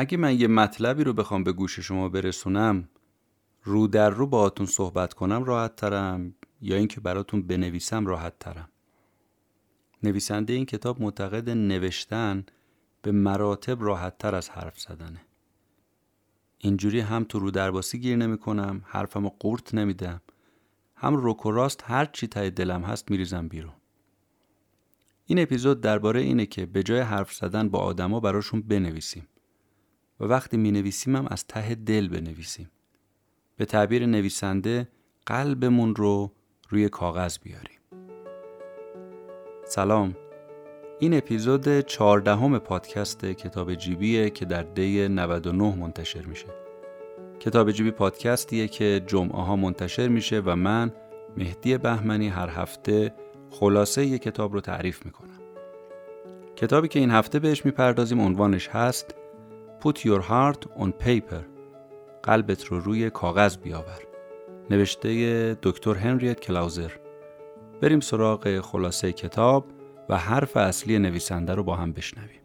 اگه من یه مطلبی رو بخوام به گوش شما برسونم رو در رو باهاتون صحبت کنم راحت ترم یا اینکه براتون بنویسم راحت ترم. نویسنده این کتاب معتقد نوشتن به مراتب راحت تر از حرف زدنه. اینجوری هم تو رو درباسی گیر نمی کنم حرفم قورت نمیدم هم روک و راست هر چی تای دلم هست میریزم بیرون. این اپیزود درباره اینه که به جای حرف زدن با آدما براشون بنویسیم. و وقتی می نویسیم هم از ته دل بنویسیم. به تعبیر نویسنده قلبمون رو روی کاغذ بیاریم. سلام. این اپیزود چهاردهم پادکست کتاب جیبیه که در دی 99 منتشر میشه. کتاب جیبی پادکستیه که جمعه ها منتشر میشه و من مهدی بهمنی هر هفته خلاصه یک کتاب رو تعریف می‌کنم. کتابی که این هفته بهش می‌پردازیم عنوانش هست Put your heart on paper. قلبت رو روی کاغذ بیاور. نوشته دکتر هنریت کلاوزر بریم سراغ خلاصه کتاب و حرف اصلی نویسنده رو با هم بشنویم.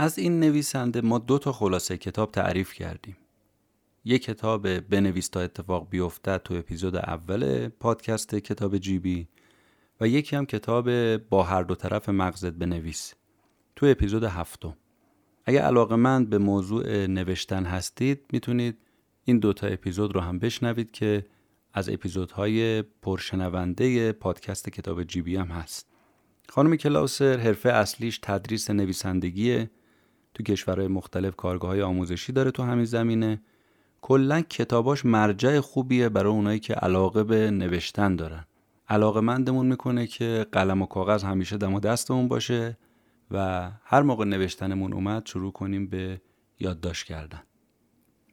از این نویسنده ما دو تا خلاصه کتاب تعریف کردیم. یک کتاب بنویس تا اتفاق بیفتد تو اپیزود اول پادکست کتاب جیبی و یکی هم کتاب با هر دو طرف مغزت بنویس تو اپیزود هفتم. اگه علاقه من به موضوع نوشتن هستید می‌تونید این دوتا اپیزود رو هم بشنوید که از اپیزودهای پرشنونده پادکست کتاب جیبی هم هست. خانم کلاوسر حرفه اصلیش تدریس نویسندگیه تو کشورهای مختلف کارگاه های آموزشی داره تو همین زمینه. کلا کتاباش مرجع خوبیه برای اونایی که علاقه به نوشتن دارن. علاقه مندمون می‌کنه که قلم و کاغذ همیشه دم و دستمون باشه و هر موقع نوشتنمون اومد شروع کنیم به یادداشت کردن.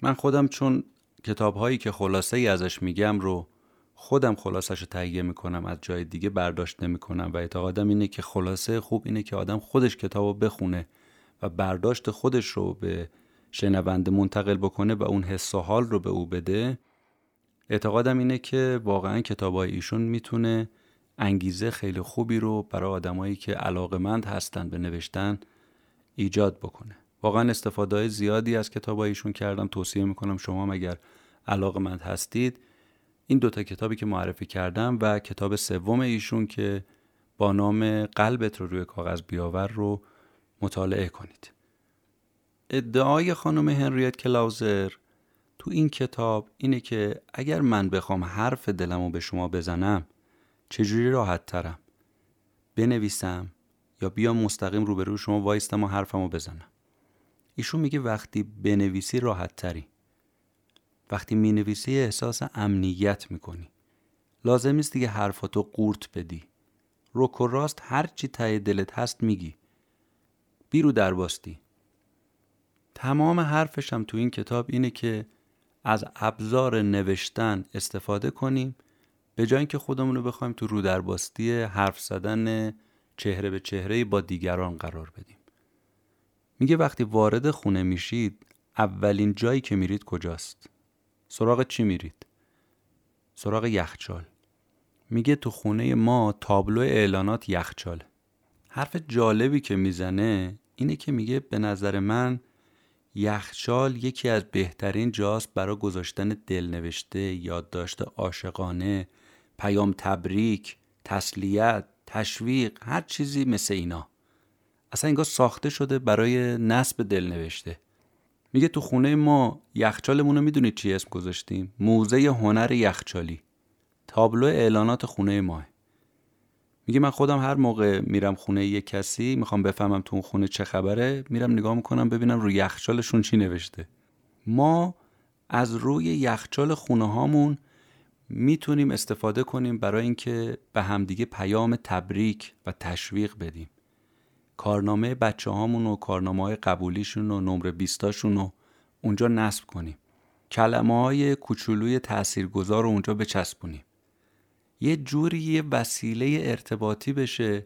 من خودم چون کتاب هایی که خلاصه ای ازش میگم رو خودم خلاصش رو تهیه می‌کنم از جای دیگه برداشت نمی‌کنم و اعتقادم اینه که خلاصه خوب اینه که آدم خودش کتاب رو بخونه و برداشت خودش رو به شنونده منتقل بکنه و اون حس و حال رو به او بده اعتقادم اینه که واقعا کتابای ایشون می‌تونه انگیزه خیلی خوبی رو برای آدمایی که علاقمند هستن به نوشتن ایجاد بکنه. واقعا استفاده زیادی از کتابای ایشون کردم. توصیه می‌کنم شما هم اگر علاقمند هستید این دوتا کتابی که معرفی کردم و کتاب سوم ایشون که با نام قلبت رو روی کاغذ بیاور رو مطالعه کنید. ادعای خانم هنریت کلاوزر تو این کتاب اینه که اگر من بخوام حرف دلم رو به شما بزنم چجوری راحت ترم؟ بنویسم یا بیام مستقیم روبرو شما وایستم و حرفم رو بزنم؟ ایشون میگه وقتی بنویسی راحت تری. وقتی می‌نویسی احساس امنیت می‌کنی. لازم نیست دیگه حرفاتو قورت بدی. روک و راست هر چی ته دلت هست میگی. بیرو درباستی تمام حرفشم تو این کتاب اینه که از ابزار نوشتن استفاده کنیم به جای اینکه خودمون رو بخوایم تو رو درباستی حرف زدن چهره به چهره با دیگران قرار بدیم. میگه وقتی وارد خونه میشید اولین جایی که میرید کجاست؟ سراغ چی میرید؟ سراغ یخچال. میگه تو خونه ما تابلو اعلانات یخچال حرف جالبی که می‌زنه اینه که میگه به نظر من یخچال یکی از بهترین جاست برای گذاشتن دلنوشته، یادداشت عاشقانه، پیام تبریک، تسلیت، تشویق، هر چیزی مثل اینا. اصلا انگار ساخته شده برای نصب دلنوشته. میگه تو خونه ما یخچالمون رو می‌دونید چی اسم گذاشتیم؟ موزه هنر یخچالی. تابلو اعلانات خونه ماه. میگه من خودم هر موقع میرم خونه یه کسی می‌خوام بفهمم تو اون خونه چه خبره میرم نگاه می‌کنم ببینم روی یخچالشون چی نوشته. ما از روی یخچال خونه هامون می‌تونیم استفاده کنیم برای اینکه به همدیگه پیام تبریک و تشویق بدیم. کارنامه بچه هامون و کارنامه های قبولیشون و نمره بیستاشون رو اونجا نصب کنیم. کلمه های کوچولوی تاثیرگذار رو اونجا بچسبونیم. یه جوری یه وسیله ارتباطی بشه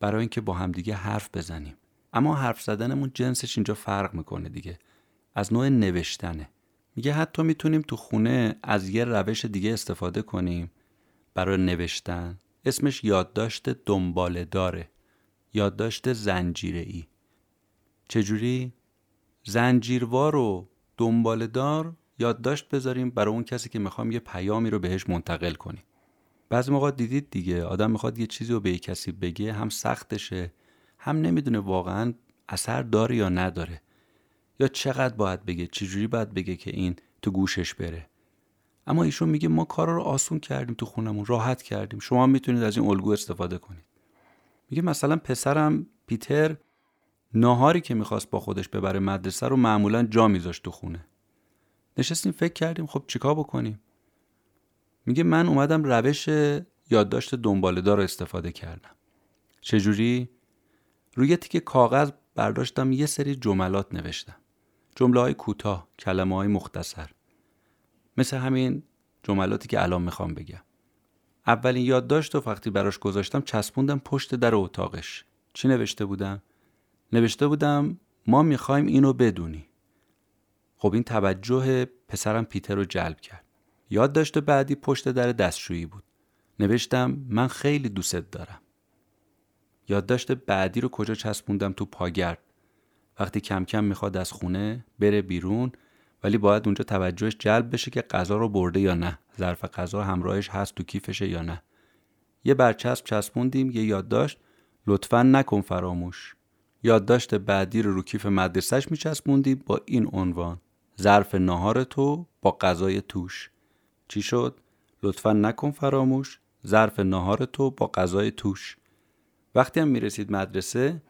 برای اینکه با همدیگه حرف بزنیم. اما حرف زدنمون جنسش اینجا فرق می‌کنه دیگه. از نوع نوشتنه. میگه حتی می‌تونیم تو خونه از یه روش دیگه استفاده کنیم. برای نوشتن. اسمش یادداشت دنباله داره یادداشت زنجیره ای چجوری؟ زنجیروار و دنباله دار یادداشت بذاریم برای اون کسی که می‌خوام یه پیامی رو بهش منتقل کنیم. بعضی موقع دیدید دیگه. آدم می‌خواد یه چیزی رو به یه کسی بگه هم سختشه هم نمی‌دونه واقعا اثر داره یا نداره. یا چقدر باید بگه چجوری باید بگه که این تو گوشش بره. اما ایشون میگه ما کار رو آسون کردیم تو خونمون راحت کردیم. شما می‌تونید از این الگو استفاده کنید. میگه مثلا پسرم پیتر ناهاری که می‌خواست با خودش ببره مدرسه رو معمولا جا میذاشت تو خونه. نشستیم فکر کردیم خب چیکار بکنیم؟ میگه من اومدم روش یادداشت دنبالهدار رو استفاده کردم. چجوری؟ روی تیک کاغذ برداشتم یه سری جملات نوشتم. جمله های کوتاه کلمه های مختصر. مثل همین جملاتی که الان می‌خوام بگم. اولین یادداشت و وقتی براش گذاشتم چسبوندم پشت در اتاقش. چی نوشته بودم؟ نوشته بودم ما می‌خوایم اینو بدونی. خب این توجه پسرم پیتر رو جلب کرد. یادداشت بعدی پشت در دستشویی بود. نوشتم من خیلی دوست دارم. یادداشت بعدی رو کجا چسبوندم تو پاگرد. وقتی کم کم می‌خواد از خونه بره بیرون ولی باید اونجا توجهش جلب بشه که غذا رو برده یا نه. ظرف غذا همراهش هست تو کیفشه یا نه. یه برچسب چسبوندیم یه یادداشت لطفا نکن فراموش. یادداشت بعدی رو رو کیف مدرسهش میچسبوندیم با این عنوان. ظرف ناهار تو با غذای توش. چی شد؟ لطفا نکن فراموش. ظرف ناهار تو با غذای توش. وقتی هم می‌رسید مدرسه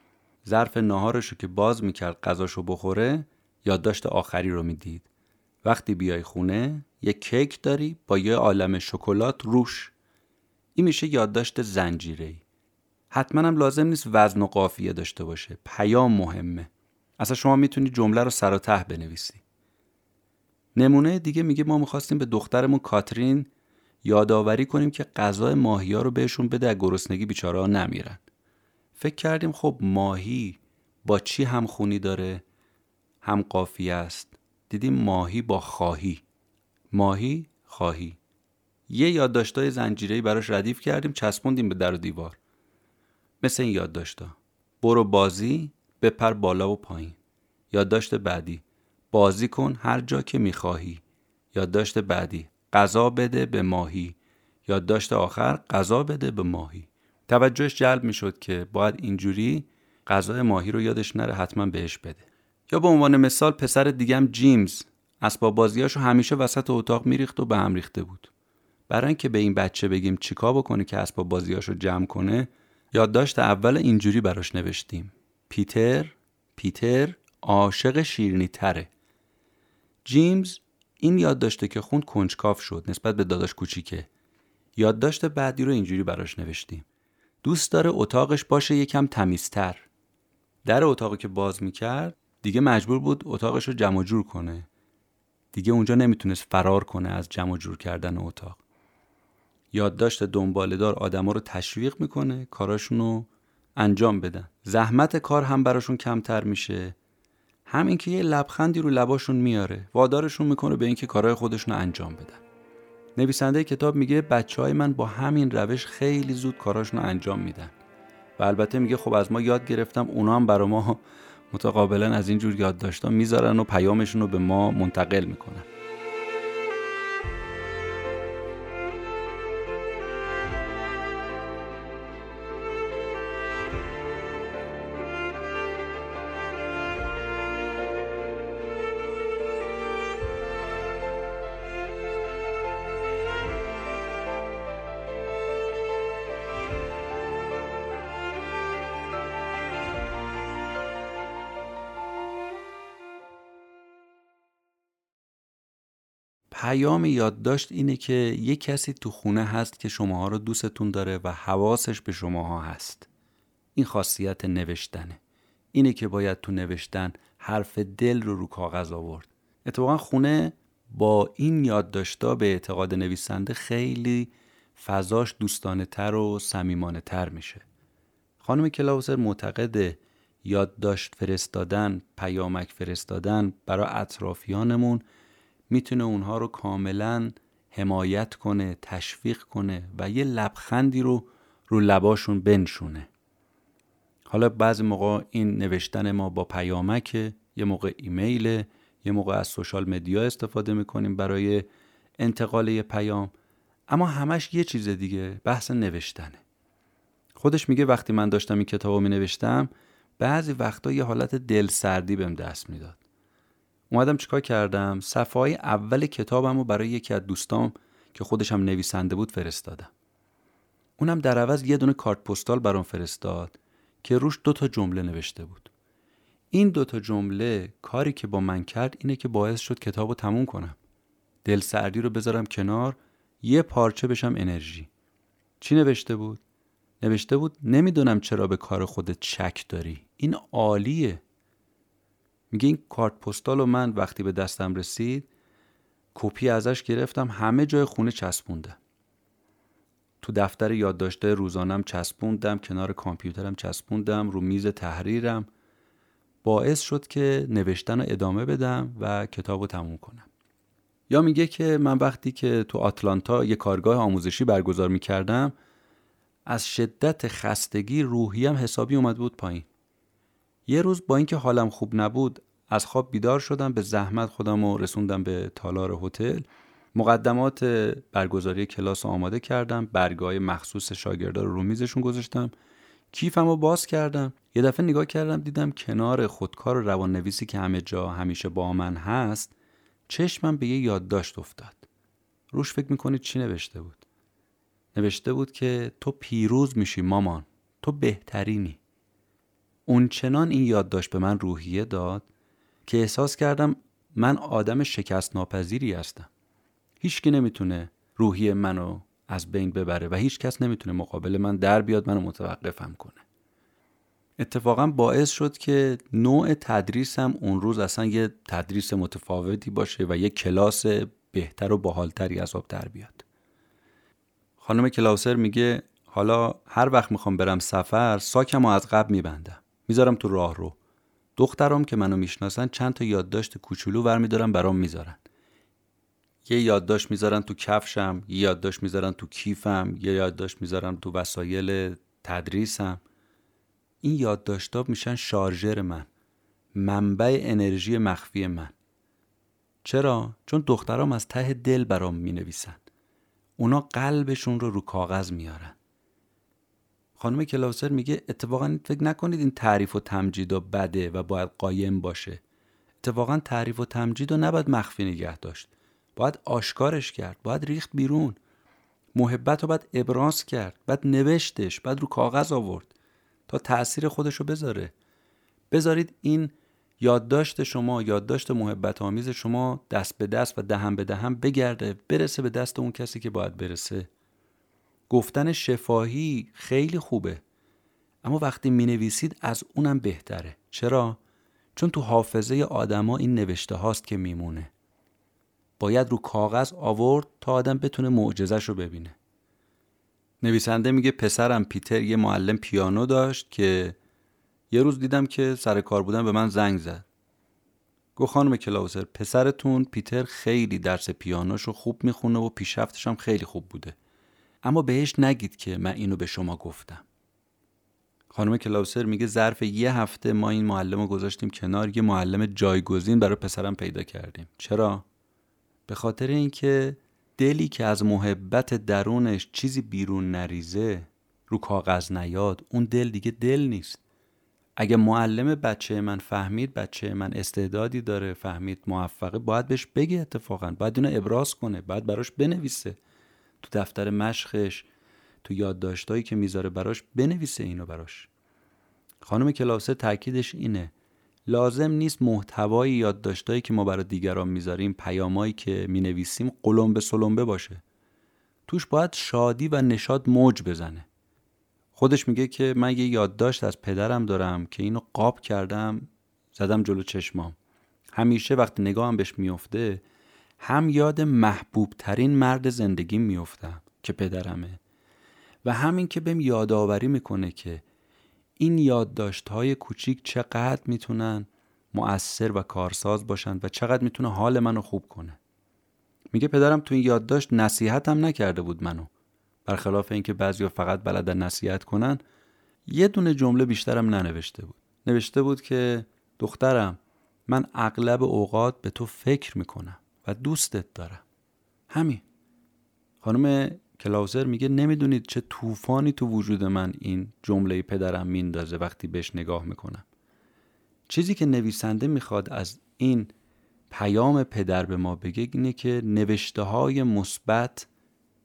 ظرف ناهارش رو که باز می‌کرد غذاشو بخوره یادداشت آخری رو می‌دید. وقتی بیای خونه یه کیک داری با یه عالم شکلات روش. این میشه یادداشت زنجیره حتما هم لازم نیست وزن و قافیه داشته باشه. پیام مهمه. اصلا شما می‌تونی جمله رو سر و ته بنویسی. نمونه دیگه میگه ما می‌خواستیم به دخترمون کاترین یادآوری کنیم که غذا ماهی رو بهشون بده گرسنگی بیچاره ها نمیرن فکر کردیم خب ماهی با چی هم خونی داره؟ هم قافیه است. دیدیم ماهی با خواهی. ماهی خواهی. یه یادداشتای زنجیره‌ای براش ردیف کردیم چسبوندیم به در و دیوار. مثل این یادداشتا برو بازی بپر بالا و پایین. یادداشت بعدی. بازی کن هر جا که می‌خواهی. یادداشت بعدی غذا بده به ماهی. یادداشت آخر غذا بده به ماهی. توجهش جلب می‌شد که باید اینجوری غذای ماهی رو یادش نره حتما بهش بده. یا به عنوان مثال پسر دیگم جیمز اسباب بازیاشو همیشه وسط اتاق میریخت و به هم ریخته بود. برای اینکه به این بچه بگیم چیکار بکنه که اسباب بازیاشو جمع کنه یادداشت اول اینجوری براش نوشتیم. پیتر پیتر عاشق شیرینی تره. جیمز این یادداشته که خوند کنجکاف شد نسبت به داداش کوچیکه. یادداشت بعدی رو اینجوری براش نوشتیم. دوست داره اتاقش باشه یکم تمیزتر. در اتاقی که باز می‌کرد دیگه مجبور بود اتاقش رو جمع جور کنه. دیگه اونجا نمی‌تونست فرار کنه از جمع جور کردن اتاق. یادداشت دنبالهدار آدما رو تشویق می‌کنه کاراشون رو انجام بدن. زحمت کار هم براشون کمتر میشه. همین که یه لبخندی رو لباشون میاره وادارشون می‌کنه به اینکه کارهای خودشون رو انجام بدن. نویسنده کتاب میگه بچه های من با همین روش خیلی زود کاراشون رو انجام میدن. و البته میگه خب از ما یاد گرفتم اونا هم برا ما متقابلا از اینجور یاد می‌ذارن و پیامشون رو به ما منتقل می‌کنن. پیام یادداشت اینه که یه کسی تو خونه هست که شماها رو دوستتون داره و حواسش به شماها هست. این خاصیت نوشتنه. اینه که باید تو نوشتن حرف دل رو رو کاغذ آورد. اتفاقا خونه با این یادداشتا به اعتقاد نویسنده خیلی فضاش دوستانه تر و صمیمانه تر میشه. خانم کلاوسر معتقده یادداشت فرستادن پیامک فرستادن برای اطرافیانمون می‌تونه اونها رو کاملا حمایت کنه تشویق کنه و یه لبخندی رو رو لباشون بنشونه. حالا بعضی موقع این نوشتن ما با پیامک یه موقع ایمیل یه موقع از سوشال مدیا استفاده می‌کنیم برای انتقال یه پیام. اما همش یه چیز دیگه بحث نوشتنه. خودش میگه وقتی من داشتم این کتاب رو می نوشتم بعضی وقتا یه حالت دل سردی بهم دست می‌داد. اومدم چیکار کردم؟ صفحه های اول کتابم رو برای یکی از دوستام که خودش هم نویسنده بود فرستادم. اونم در عوض یه دونه کارت پستال برام فرستاد که روش دو تا جمله نوشته بود. این دو تا جمله کاری که با من کرد اینه که باعث شد کتاب رو تموم کنم. دل سردی رو بذارم کنار یه پارچه بشم انرژی. چی نوشته بود؟ نوشته بود نمی‌دونم چرا به کار خودت چک داری. این عالیه. میگه این کارت پستال رو من وقتی به دستم رسید کپی ازش گرفتم همه جای خونه چسبوندم تو دفتر یادداشته روزانم چسبوندم کنار کامپیوترم چسبوندم رو میز تحریرم. باعث شد که نوشتن رو ادامه بدم و کتاب رو تموم کنم. یا میگه که من وقتی که تو آتلانتا یه کارگاه آموزشی برگزار می‌کردم از شدت خستگی روحیم حسابی اومد بود پایین. یه روز با اینکه حالم خوب نبود از خواب بیدار شدم به زحمت خودم رو رسوندم به تالار هتل. مقدمات برگزاری کلاس آماده کردم برگاه مخصوص شاگردا رو رو میزشون گذاشتم. کیفم رو باز کردم. یه دفعه نگاه کردم دیدم کنار خودکار و روان نویسی که همه جا همیشه با من هست چشمم به یه یادداشت افتاد. روش فکر می‌کنید چی نوشته بود؟ نوشته بود که تو پیروز میشی مامان تو بهترینی. اون چنان این یادداشت به من روحیه داد که احساس کردم من آدم شکست ناپذیری هستم. هیچکی نمی‌تونه روحی منو از بین ببره و هیچ کس نمی‌تونه مقابل من در بیاد منو متوقفم کنه. اتفاقا باعث شد که نوع تدریسم اون روز اصلا یه تدریس متفاوتی باشه و یه کلاس بهتر و باحالتری از آب در بیاد. خانم کلاوسر میگه حالا هر وقت می‌خوام برم سفر ساکم از قبل میبندم. می‌ذارم تو راه رو. دخترام که منو می‌شناسن چند تا یادداشت کوچولو ور میدارم برام می‌ذارن. یه یادداشت می‌ذارن تو کفشم یه یادداشت می‌ذارن تو کیفم یه یادداشت می‌ذارن تو وسایل تدریسم. این یادداشتا میشن شارژر من منبع انرژی مخفی من. چرا؟ چون دخترام از ته دل برام می‌نویسن. اونا قلبشون رو رو کاغذ میارن. خانم کلاوسر میگه اتفاقا فکر نکنید این تعریف و تمجید و بده و باید قایم باشه. اتفاقا تعریف و تمجید رو نباید مخفی نگه داشت. باید آشکارش کرد باید ریخت بیرون. محبت رو باید ابراز کرد باید نوشتش باید رو کاغذ آورد تا تاثیر خودش رو بذاره. بذارید این یادداشت شما یادداشت محبت آمیز شما دست به دست و دهم به دهم بگرده برسه به دست اون کسی که باید برسه. گفتن شفاهی خیلی خوبه. اما وقتی می نویسید از اونم بهتره. چرا؟ چون تو حافظه آدما این نوشته هاست که میمونه. باید رو کاغذ آورد تا آدم بتونه معجزش رو ببینه. نویسنده میگه پسرم پیتر یه معلم پیانو داشت که یه روز دیدم که سر کار بودن به من زنگ زد. گو خانم کلاوزر پسرتون پیتر خیلی درس پیانوشو خوب می‌خونه و پیشرفتش هم خیلی خوب بوده. اما بهش نگید که من اینو به شما گفتم. خانم کلاوسر میگه ظرف یه هفته ما این معلم رو گذاشتیم کنار یه معلم جایگزین برای پسرم پیدا کردیم. چرا؟ به خاطر اینکه دلی که از محبت درونش چیزی بیرون نریزه رو کاغذ نیاد اون دل دیگه دل نیست. اگه معلم بچه من فهمید بچه من استعدادی داره فهمید موفقه باید بهش بگه اتفاقا. باید اینو ابراز کنه باید براش بنویسه. تو دفتر مشقش تو یادداشتایی که می‌ذاره براش بنویسه اینو براش. خانم کلاسه تاکیدش اینه. لازم نیست محتوای یادداشتایی که ما برای دیگران می‌ذاریم پیامایی که می‌نویسیم قلمبه سلمبه باشه. توش باید شادی و نشاد موج بزنه. خودش میگه که من یه یادداشت از پدرم دارم که اینو قاب کردم زدم جلو چشمام. همیشه وقتی نگاهم بهش میفته هم یاد محبوب ترین مرد زندگی میفتم که پدرمه و همین که بهم یادآوری می‌کنه که این یادداشت های کوچیک چقدر می‌تونن مؤثر و کارساز باشن و چقدر می‌تونه حال منو خوب کنه. میگه پدرم تو این یادداشت نصیحت هم نکرده بود منو. برخلاف اینکه بعضیا فقط بلدن نصیحت کنن یه دونه جمله بیشترم ننوشته بود. نوشته بود که دخترم من اغلب اوقات به تو فکر می‌کنم. و دوستت دارم همین. خانم کلاوزر میگه نمی‌دونید چه طوفانی تو وجود من این جمله پدرم میندازه وقتی بهش نگاه می‌کنم. چیزی که نویسنده می‌خواد از این پیام پدر به ما بگه اینه که نوشته های مثبت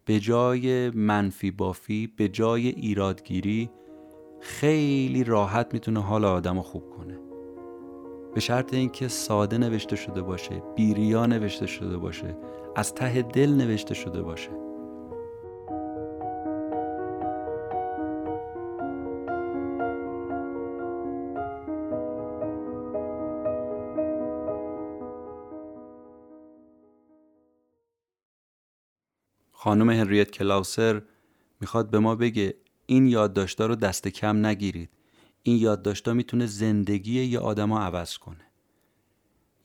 به جای منفی بافی به جای ایرادگیری خیلی راحت می‌تونه حال آدم رو خوب کنه. به شرط اینکه ساده نوشته شده باشه بیریا نوشته شده باشه از ته دل نوشته شده باشه. خانم هنریت کلاوسر می‌خواد به ما بگه این یادداشتا رو دست کم نگیرید. این یادداشتا می‌تونه زندگی یه آدما عوض کنه.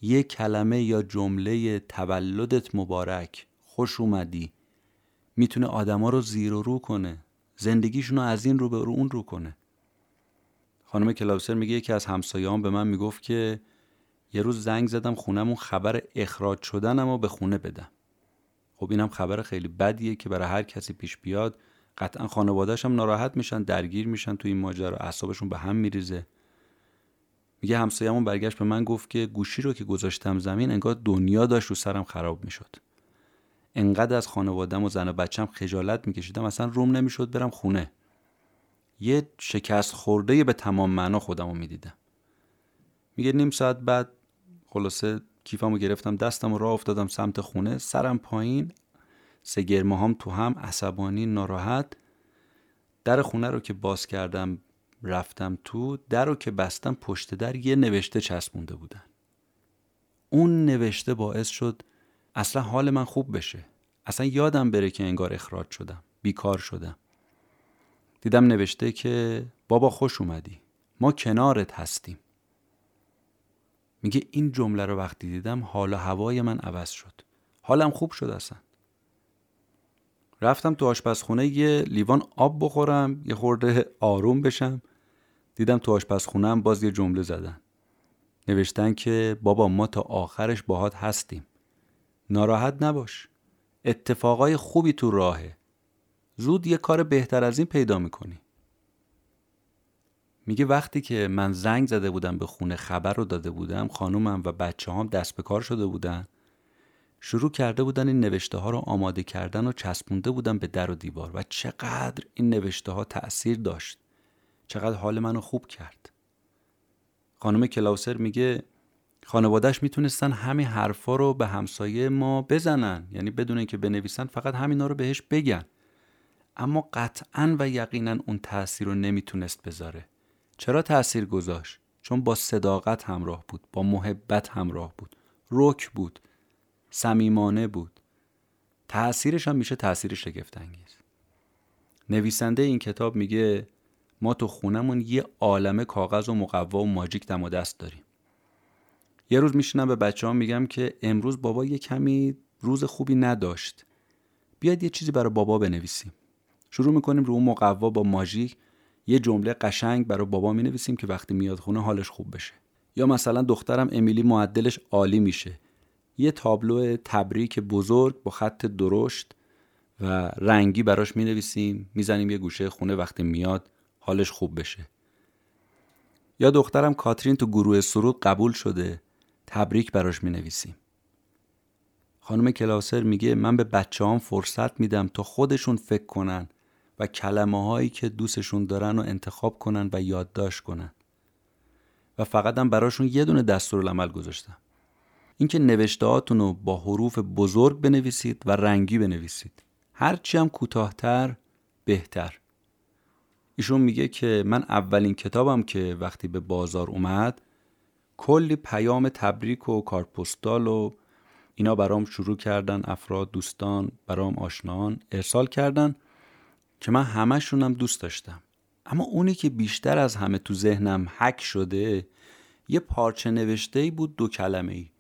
یه کلمه یا جمله تولدت مبارک خوش اومدی می‌تونه آدما رو زیر و رو کنه. زندگیشون رو از این رو به رو اون رو کنه. خانم کلاوسر میگه یکی از همسایه‌هام به من می‌گفت که یه روز زنگ زدم خونمون خبر اخراج شدنم رو به خونه بدم. خب اینم خبر خیلی بدیه که برای هر کسی پیش بیاد قطعا خانوادهش هم ناراحت میشن درگیر میشن تو این ماجرا اعصابشون به هم میریزه. میگه همسایه‌مون برگشت به من گفت که گوشی رو که گذاشتم زمین انگار دنیا داشت رو سرم خراب می‌شد. انقدر از خانوادم و زن و بچم خجالت میکشیدم اصلا روم نمی‌شد برم خونه. یه شکست خورده به تمام معنا خودم رو می‌دیدم. میگه نیم ساعت بعد خلاصه کیفمو گرفتم دستم راه افتادم سمت خونه سرم پایین سه گرمه هم تو هم عصبانی ناراحت. در خونه رو که باز کردم رفتم تو در رو که بستم پشت در یه نوشته چسبونده بودن. اون نوشته باعث شد اصلا حال من خوب بشه. اصلا یادم بره که انگار اخراج شدم بیکار شدم. دیدم نوشته که بابا خوش اومدی ما کنارت هستیم. میگه این جمله رو وقتی دیدم حال و هوای من عوض شد. حالم خوب شد اصلا. رفتم تو آشپزخونه یه لیوان آب بخورم یه خورده آروم بشم. دیدم تو آشپزخونم باز یه جمله زدن. نوشتن که بابا ما تا آخرش باهات هستیم. ناراحت نباش. اتفاقای خوبی تو راهه. زود یه کار بهتر از این پیدا می‌کنی. میگه وقتی که من زنگ زده بودم به خونه خبر رو داده بودم خانومم و بچه هم دست به کار شده بودن. شروع کرده بودن این نوشته ها رو آماده کردن و چسبونده بودن به در و دیوار و چقدر این نوشته ها تأثیر داشت. چقدر حال منو خوب کرد. خانم کلاوسر میگه خانوادهش می‌تونستن همین حرفا رو به همسایه ما بزنن. یعنی بدون اینکه بنویسن فقط همینا رو بهش بگن. اما قطعا و یقینا اون تاثیر رو نمی‌تونست بذاره. چرا تاثیر گذاشت؟ چون با صداقت همراه بود با محبت همراه بود. رک بود. صمیمانه بود. تأثیرش هم میشه تأثیر شگفت انگیز نویسنده این کتاب میگه ما تو خونمون یه عالمه کاغذ و مقوا و ماجیک دم و دست داریم. یه روز میشینم به بچه ها میگم که امروز بابا یه کمی روز خوبی نداشت. بیاید یه چیزی برای بابا بنویسیم. شروع می‌کنیم رو اون مقوا با ماژیک یه جمله قشنگ برای بابا می نویسیم که وقتی میاد خونه حالش خوب بشه. یا مثلا دخترم امیلی معدلش عالی میشه. یه تابلو تبریک بزرگ با خط درشت و رنگی براش می نویسیم می‌زنیم یه گوشه خونه وقتی میاد حالش خوب بشه. یا دخترم کاترین تو گروه سرود قبول شده تبریک براش می نویسیم خانم کلاسر میگه من به بچه هم فرصت میدم تا خودشون فکر کنن و کلمه هایی که دوستشون دارن رو انتخاب کنن و یادداشت کنن. و فقط هم براشون یه دونه دستورالعمل گذاشتم. اینکه نوشته رو با حروف بزرگ بنویسید و رنگی بنویسید. هرچی هم کوتاهتر بهتر. ایشون میگه که من اولین کتابم که وقتی به بازار اومد کلی پیام تبریک و کارپستال و اینا برام شروع کردن افراد دوستان برام آشنان ارسال کردن که من همشونم دوست داشتم. اما اونی که بیشتر از همه تو ذهنم حک شده یه پارچه نوشته بود دو کلمه ای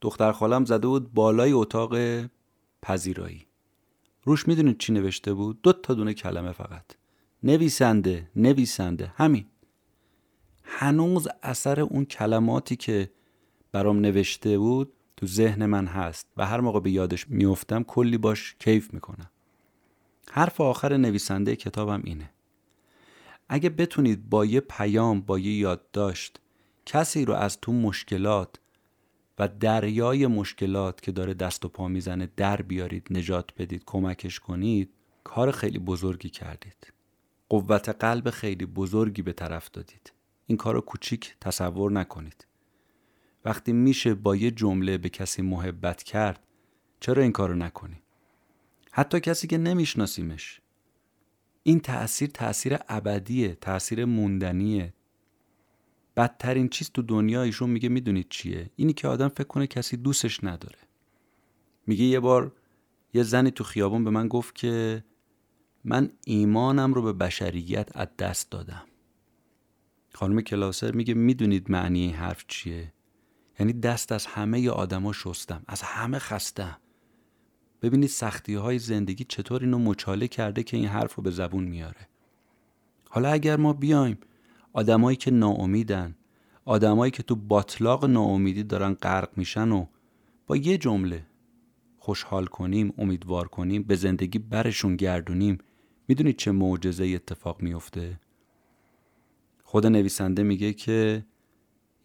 دختر خالم زده بود بالای اتاق پذیرایی. روش می‌دونید چی نوشته بود؟ دو تا دونه کلمه فقط. نویسنده نویسنده همین. هنوز اثر اون کلماتی که برام نوشته بود تو ذهن من هست و هر موقع به یادش میفتم کلی باش کیف می‌کنم. حرف آخر نویسنده کتابم اینه. اگه بتونید با یه پیام با یه یادداشت کسی رو از تو مشکلات و دریای مشکلات که داره دست و پا می‌زنه در بیارید نجات بدید کمکش کنید کار خیلی بزرگی کردید. قوت قلب خیلی بزرگی به طرف دادید. این کار رو کوچیک تصور نکنید. وقتی میشه با یه جمله به کسی محبت کرد چرا این کارو نکنی؟ حتی کسی که نمیشناسیمش. این تأثیر تأثیر ابدیه تأثیر موندنیه. بدترین چیز تو دنیا ایشون میگه می‌دونید چیه؟ اینی که آدم فکر کنه کسی دوستش نداره. میگه یه بار یه زنی تو خیابون به من گفت که من ایمانم رو به بشریت از دست دادم. خانم کلاسر میگه می‌دونید معنی این حرف چیه؟ یعنی دست از همه آدما شستم از همه خستم. ببینید سختی های زندگی چطور اینو مچاله کرده که این حرف رو به زبون میاره. حالا اگر ما بیایم آدمایی که ناامیدن آدمایی که تو باطلاق ناامیدی دارن غرق میشن و با یه جمله خوشحال کنیم امیدوار کنیم به زندگی برشون گردونیم می‌دونید چه معجزه اتفاق میفته خود نویسنده میگه که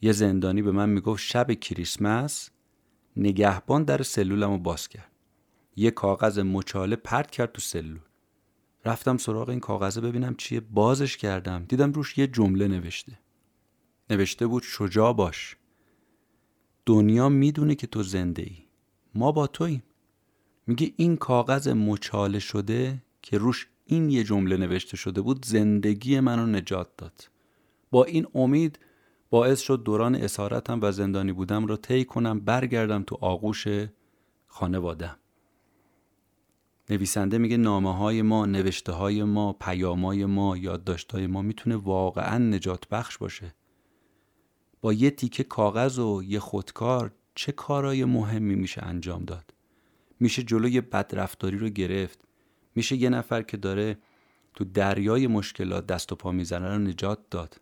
یه زندانی به من می‌گفت شب کریسمس نگهبان در سلولم رو باز کرد یه کاغذ مچاله پرت کرد تو سلول. رفتم سراغ این کاغذه ببینم چیه. بازش کردم. دیدم روش یه جمله نوشته. نوشته بود شجاع باش. دنیا می‌دونه که تو زنده ای ما با توییم. میگه این کاغذ مچاله شده که روش این یه جمله نوشته شده بود زندگی منو نجات داد. با این امید باعث شد دوران اسارتم و زندانی بودم را طی کنم برگردم تو آغوش خانوادم نویسنده میگه نامه های ما نوشته های ما پیامای ما یادداشت های ما می‌تونه واقعا نجات بخش باشه. با یه تیکه کاغذ و یه خودکار چه کارای مهمی میشه انجام داد؟ میشه جلوی بدرفتاری رو گرفت. میشه یه نفر که داره تو دریای مشکلات دست و پا می‌زنه رو نجات داد.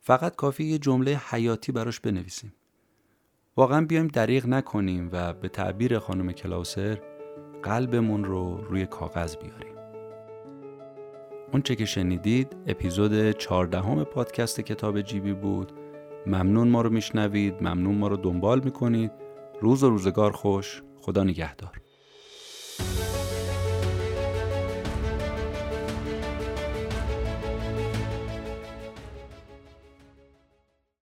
فقط کافی یه جمله حیاتی براش بنویسیم. واقعا بیایم دریغ نکنیم و به تعبیر خانم کلاوسر قلبمون رو روی کاغذ بیاریم. اون چه که شنیدید اپیزود چهاردهم پادکست کتاب جیبی بود. ممنون ما رو میشنوید ممنون ما رو دنبال می‌کنید. روز و روزگار خوش. خدا نگهدار.